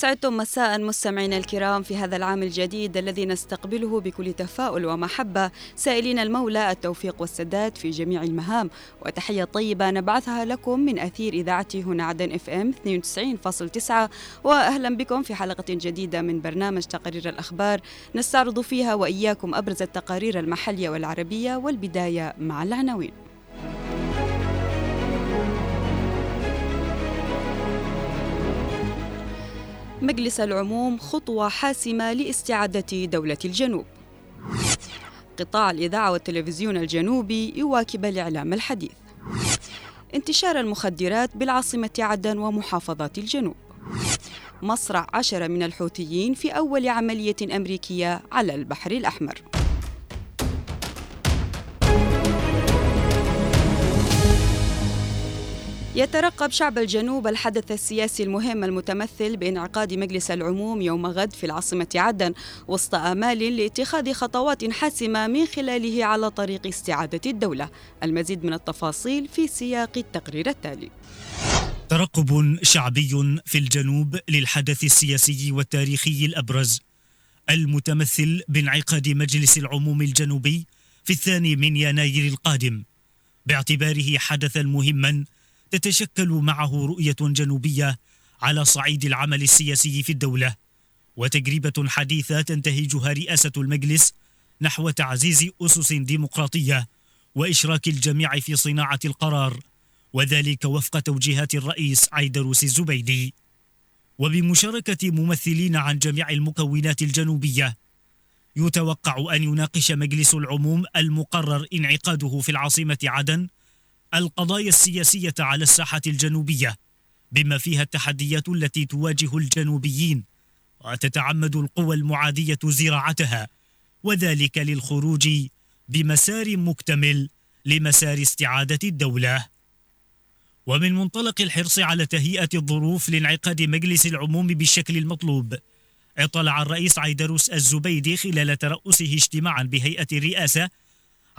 أسعدتم مساء مستمعينا الكرام في هذا العام الجديد الذي نستقبله بكل تفاؤل ومحبة. سائلين المولى التوفيق والسداد في جميع المهام. وتحية طيبة نبعثها لكم من أثير إذاعتي هنا عدن إف إم 92.9 وأهلا بكم في حلقة جديدة من برنامج تقارير الأخبار. نستعرض فيها وإياكم أبرز التقارير المحلية والعربية والبداية مع العناوين. مجلس العموم خطوة حاسمة لاستعادة دولة الجنوب. قطاع الإذاعة والتلفزيون الجنوبي يواكب الإعلام الحديث. انتشار المخدرات بالعاصمة عدن ومحافظات الجنوب. مصرع عشرة من الحوثيين في أول عملية أمريكية على البحر الأحمر. يترقب شعب الجنوب الحدث السياسي المهم المتمثل بانعقاد مجلس العموم يوم غد في العاصمة عدن وسط آمال لاتخاذ خطوات حاسمة من خلاله على طريق استعادة الدولة. المزيد من التفاصيل في سياق التقرير التالي. ترقب شعبي في الجنوب للحدث السياسي والتاريخي الأبرز المتمثل بانعقاد مجلس العموم الجنوبي في الثاني من يناير القادم باعتباره حدثا مهما تتشكل معه رؤية جنوبية على صعيد العمل السياسي في الدولة وتجربة حديثة تنتهجها رئاسة المجلس نحو تعزيز أسس ديمقراطية وإشراك الجميع في صناعة القرار وذلك وفق توجيهات الرئيس عيدروس الزبيدي. وبمشاركة ممثلين عن جميع المكونات الجنوبية يتوقع أن يناقش مجلس العموم المقرر انعقاده في العاصمة عدن القضايا السياسية على الساحة الجنوبية بما فيها التحديات التي تواجه الجنوبيين وتتعمد القوى المعادية زراعتها وذلك للخروج بمسار مكتمل لمسار استعادة الدولة. ومن منطلق الحرص على تهيئة الظروف لانعقاد مجلس العموم بالشكل المطلوب اطلع الرئيس عيدروس الزبيدي خلال ترأسه اجتماعا بهيئة الرئاسة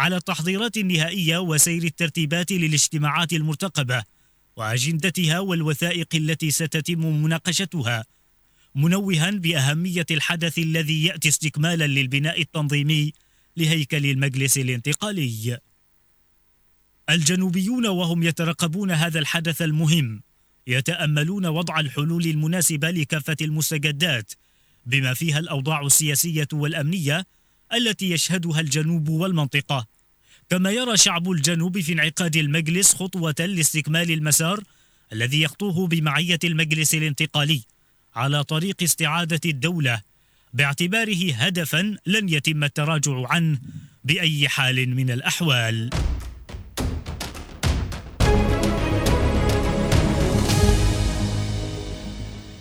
على التحضيرات النهائية وسير الترتيبات للاجتماعات المرتقبة وأجندتها والوثائق التي ستتم مناقشتها منوها بأهمية الحدث الذي يأتي استكمالا للبناء التنظيمي لهيكل المجلس الانتقالي. الجنوبيون وهم يترقبون هذا الحدث المهم يتأملون وضع الحلول المناسبة لكافة المستجدات بما فيها الأوضاع السياسية والأمنية التي يشهدها الجنوب والمنطقة. كما يرى شعب الجنوب في انعقاد المجلس خطوة لاستكمال المسار الذي يخطوه بمعية المجلس الانتقالي على طريق استعادة الدولة باعتباره هدفا لن يتم التراجع عنه بأي حال من الأحوال.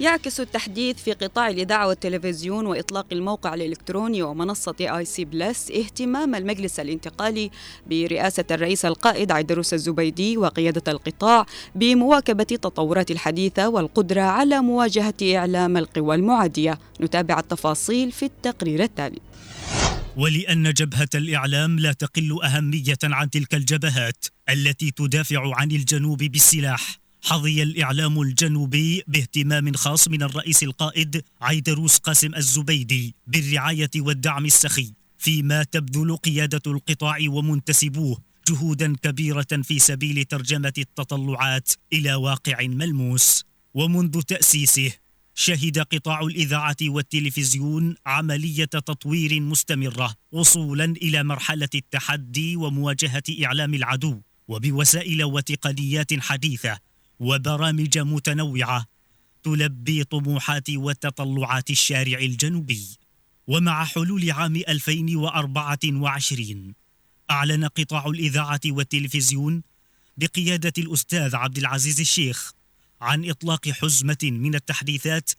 يعكس التحديث في قطاع الإذاعة والتلفزيون وإطلاق الموقع الإلكتروني ومنصة AIC Plus اهتمام المجلس الانتقالي برئاسة الرئيس القائد عيدروس الزبيدي وقيادة القطاع بمواكبة التطورات الحديثة والقدرة على مواجهة إعلام القوى المعادية. نتابع التفاصيل في التقرير التالي. ولأن جبهة الإعلام لا تقل أهمية عن تلك الجبهات التي تدافع عن الجنوب بالسلاح حظي الإعلام الجنوبي باهتمام خاص من الرئيس القائد عيدروس قاسم الزبيدي بالرعاية والدعم السخي فيما تبذل قيادة القطاع ومنتسبوه جهودا كبيرة في سبيل ترجمة التطلعات إلى واقع ملموس. ومنذ تأسيسه شهد قطاع الإذاعة والتلفزيون عملية تطوير مستمرة وصولا إلى مرحلة التحدي ومواجهة إعلام العدو وبوسائل وتقنيات حديثة وبرامج متنوعة تلبي طموحات وتطلعات الشارع الجنوبي. ومع حلول عام 2024 أعلن قطاع الإذاعة والتلفزيون بقيادة الأستاذ عبد العزيز الشيخ عن إطلاق حزمة من التحديثات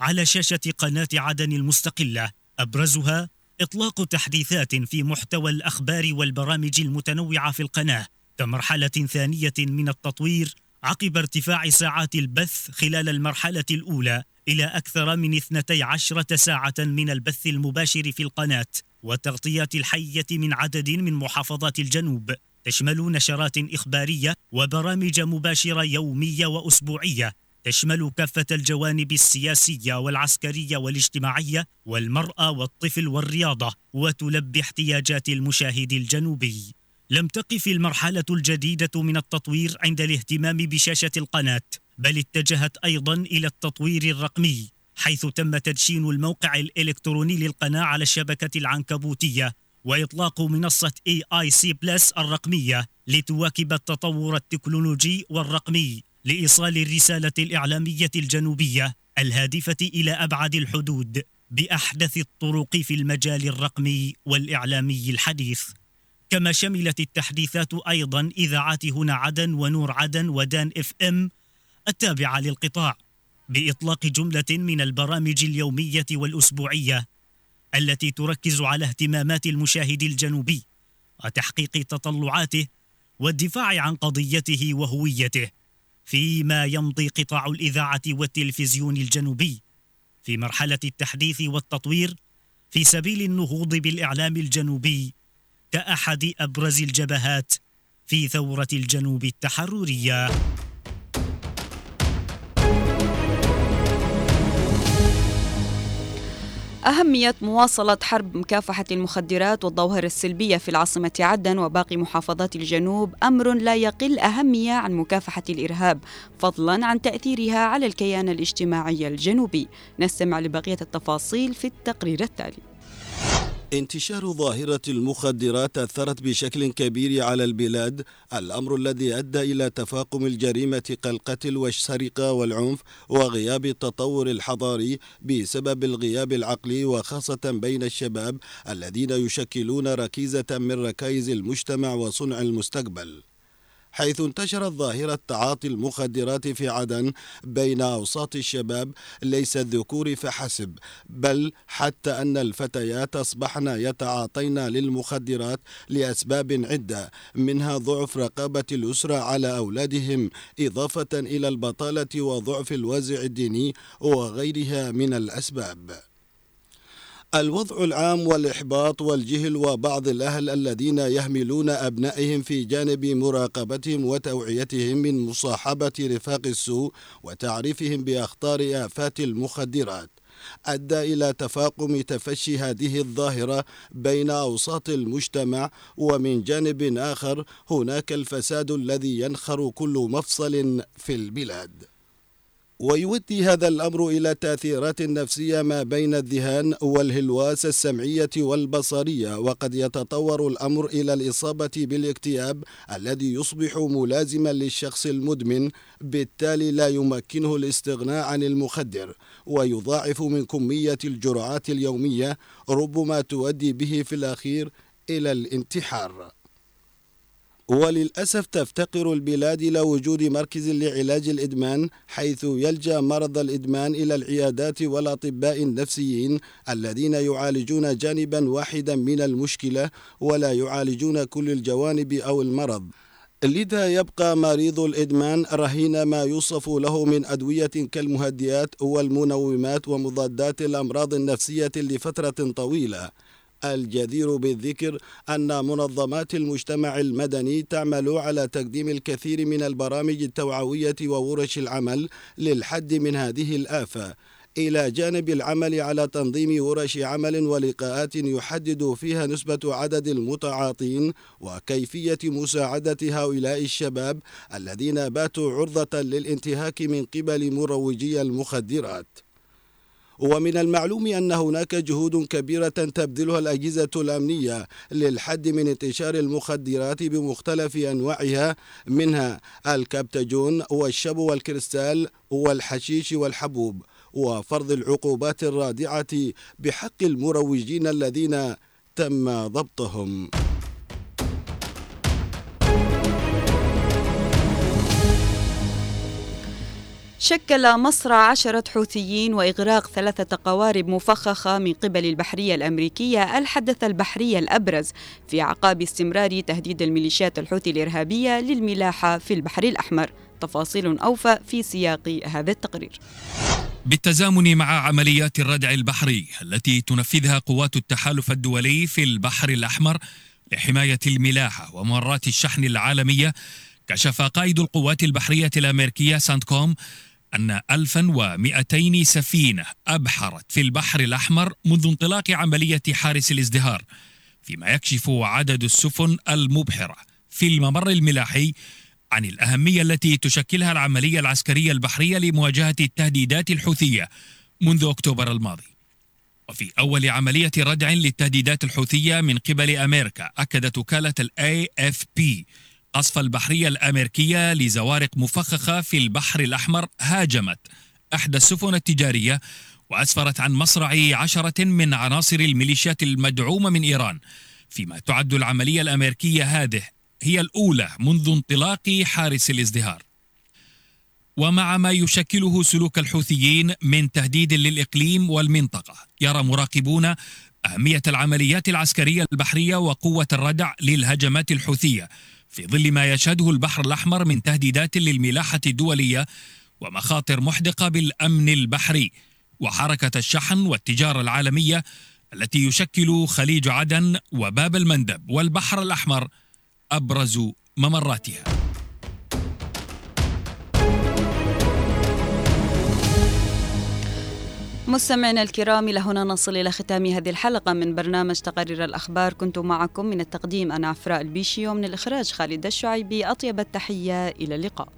على شاشة قناة عدن المستقلة. أبرزها إطلاق تحديثات في محتوى الأخبار والبرامج المتنوعة في القناة كمرحلة ثانية من التطوير عقب ارتفاع ساعات البث خلال المرحلة الأولى إلى أكثر من 12 ساعة من البث المباشر في القناة والتغطية الحية من عدد من محافظات الجنوب. تشمل نشرات إخبارية وبرامج مباشرة يومية وأسبوعية. تشمل كافة الجوانب السياسية والعسكرية والاجتماعية والمرأة والطفل والرياضة وتلبي احتياجات المشاهد الجنوبي. لم تقف المرحلة الجديدة من التطوير عند الاهتمام بشاشة القناة بل اتجهت أيضا إلى التطوير الرقمي حيث تم تدشين الموقع الإلكتروني للقناة على الشبكة العنكبوتية وإطلاق منصة AIC Plus الرقمية لتواكب التطور التكنولوجي والرقمي لإيصال الرسالة الإعلامية الجنوبية الهادفة إلى أبعد الحدود بأحدث الطرق في المجال الرقمي والإعلامي الحديث. كما شملت التحديثات أيضا إذاعات هنا عدن ونور عدن ودان إف إم التابعة للقطاع بإطلاق جملة من البرامج اليومية والأسبوعية التي تركز على اهتمامات المشاهد الجنوبي وتحقيق تطلعاته والدفاع عن قضيته وهويته فيما يمضي قطاع الإذاعة والتلفزيون الجنوبي في مرحلة التحديث والتطوير في سبيل النهوض بالإعلام الجنوبي كأحد أبرز الجبهات في ثورة الجنوب التحررية. أهمية مواصلة حرب مكافحة المخدرات والظواهر السلبية في العاصمة عدن وباقي محافظات الجنوب أمر لا يقل أهمية عن مكافحة الإرهاب فضلا عن تأثيرها على الكيان الاجتماعي الجنوبي. نستمع لبقية التفاصيل في التقرير التالي. انتشار ظاهرة المخدرات أثرت بشكل كبير على البلاد الأمر الذي أدى إلى تفاقم الجريمة كالقتل والسرقة والعنف وغياب التطور الحضاري بسبب الغياب العقلي وخاصة بين الشباب الذين يشكلون ركيزة من ركائز المجتمع وصنع المستقبل. حيث انتشرت ظاهرة تعاطي المخدرات في عدن بين أوساط الشباب ليس الذكور فحسب بل حتى أن الفتيات أصبحن يتعاطين للمخدرات لأسباب عدة منها ضعف رقابة الأسرة على أولادهم إضافة إلى البطالة وضعف الوازع الديني وغيرها من الأسباب. الوضع العام والإحباط والجهل وبعض الأهل الذين يهملون أبنائهم في جانب مراقبتهم وتوعيتهم من مصاحبة رفاق السوء وتعريفهم بأخطار آفات المخدرات. أدى إلى تفاقم تفشي هذه الظاهرة بين أوساط المجتمع ومن جانب آخر هناك الفساد الذي ينخر كل مفصل في البلاد. ويؤدي هذا الأمر إلى تأثيرات نفسية ما بين الذهان والهلواس السمعية والبصرية وقد يتطور الأمر إلى الإصابة بالاكتئاب الذي يصبح ملازما للشخص المدمن بالتالي لا يمكنه الاستغناء عن المخدر. ويضاعف من كمية الجرعات اليومية ربما تؤدي به في الأخير إلى الانتحار. وللأسف تفتقر البلاد إلى وجود مركز لعلاج الإدمان حيث يلجأ مرضى الإدمان إلى العيادات والأطباء النفسيين الذين يعالجون جانبا واحدا من المشكلة ولا يعالجون كل الجوانب أو المرض. لذا يبقى مريض الإدمان رهين ما يوصف له من أدوية كالمهدئات والمنومات ومضادات الأمراض النفسية لفترة طويلة. الجدير بالذكر أن منظمات المجتمع المدني تعمل على تقديم الكثير من البرامج التوعوية وورش العمل للحد من هذه الآفة. إلى جانب العمل على تنظيم ورش عمل ولقاءات يحدد فيها نسبة عدد المتعاطين وكيفية مساعدة هؤلاء الشباب الذين باتوا عرضة للانتهاك من قبل مروجي المخدرات. ومن المعلوم أن هناك جهود كبيرة تبذلها الأجهزة الأمنية للحد من انتشار المخدرات بمختلف أنواعها منها الكبتجون والشبو والكريستال والحشيش والحبوب وفرض العقوبات الرادعة بحق المروجين الذين تم ضبطهم. شكل مصرع عشرة حوثيين وإغراق ثلاثة قوارب مفخخة من قبل البحرية الأمريكية الحدث البحري الأبرز في أعقاب استمرار تهديد الميليشيات الحوثي الإرهابية للملاحة في البحر الأحمر. تفاصيل أوفى في سياق هذا التقرير. بالتزامن مع عمليات الردع البحري التي تنفذها قوات التحالف الدولي في البحر الأحمر لحماية الملاحة ومرات الشحن العالمية كشف قائد القوات البحرية الأمريكية سانتكوم أن 1200 سفينة أبحرت في البحر الأحمر منذ انطلاق عملية حارس الازدهار فيما يكشف عدد السفن المبحرة في الممر الملاحي عن الأهمية التي تشكلها العملية العسكرية البحرية لمواجهة التهديدات الحوثية منذ أكتوبر الماضي. وفي أول عملية ردع للتهديدات الحوثية من قبل أمريكا أكدت وكالة الاي اف قصف البحرية الأمريكية لزوارق مفخخة في البحر الأحمر هاجمت إحدى السفن التجارية وأسفرت عن مصرع عشرة من عناصر الميليشيات المدعومة من إيران فيما تعد العملية الأمريكية هذه هي الأولى منذ انطلاق حارس الازدهار. ومع ما يشكله سلوك الحوثيين من تهديد للإقليم والمنطقة يرى مراقبون أهمية العمليات العسكرية البحرية وقوة الردع للهجمات الحوثية في ظل ما يشهده البحر الأحمر من تهديدات للملاحة الدولية ومخاطر محدقة بالأمن البحري وحركة الشحن والتجارة العالمية التي يشكل خليج عدن وباب المندب والبحر الأحمر أبرز ممراتها. مستمعينا الكرام إلى هنا نصل إلى ختام هذه الحلقة من برنامج تقارير الأخبار. كنت معكم من التقديم أنا عفراء البيشي ومن الإخراج خالد الشعيبي. أطيب التحية إلى اللقاء.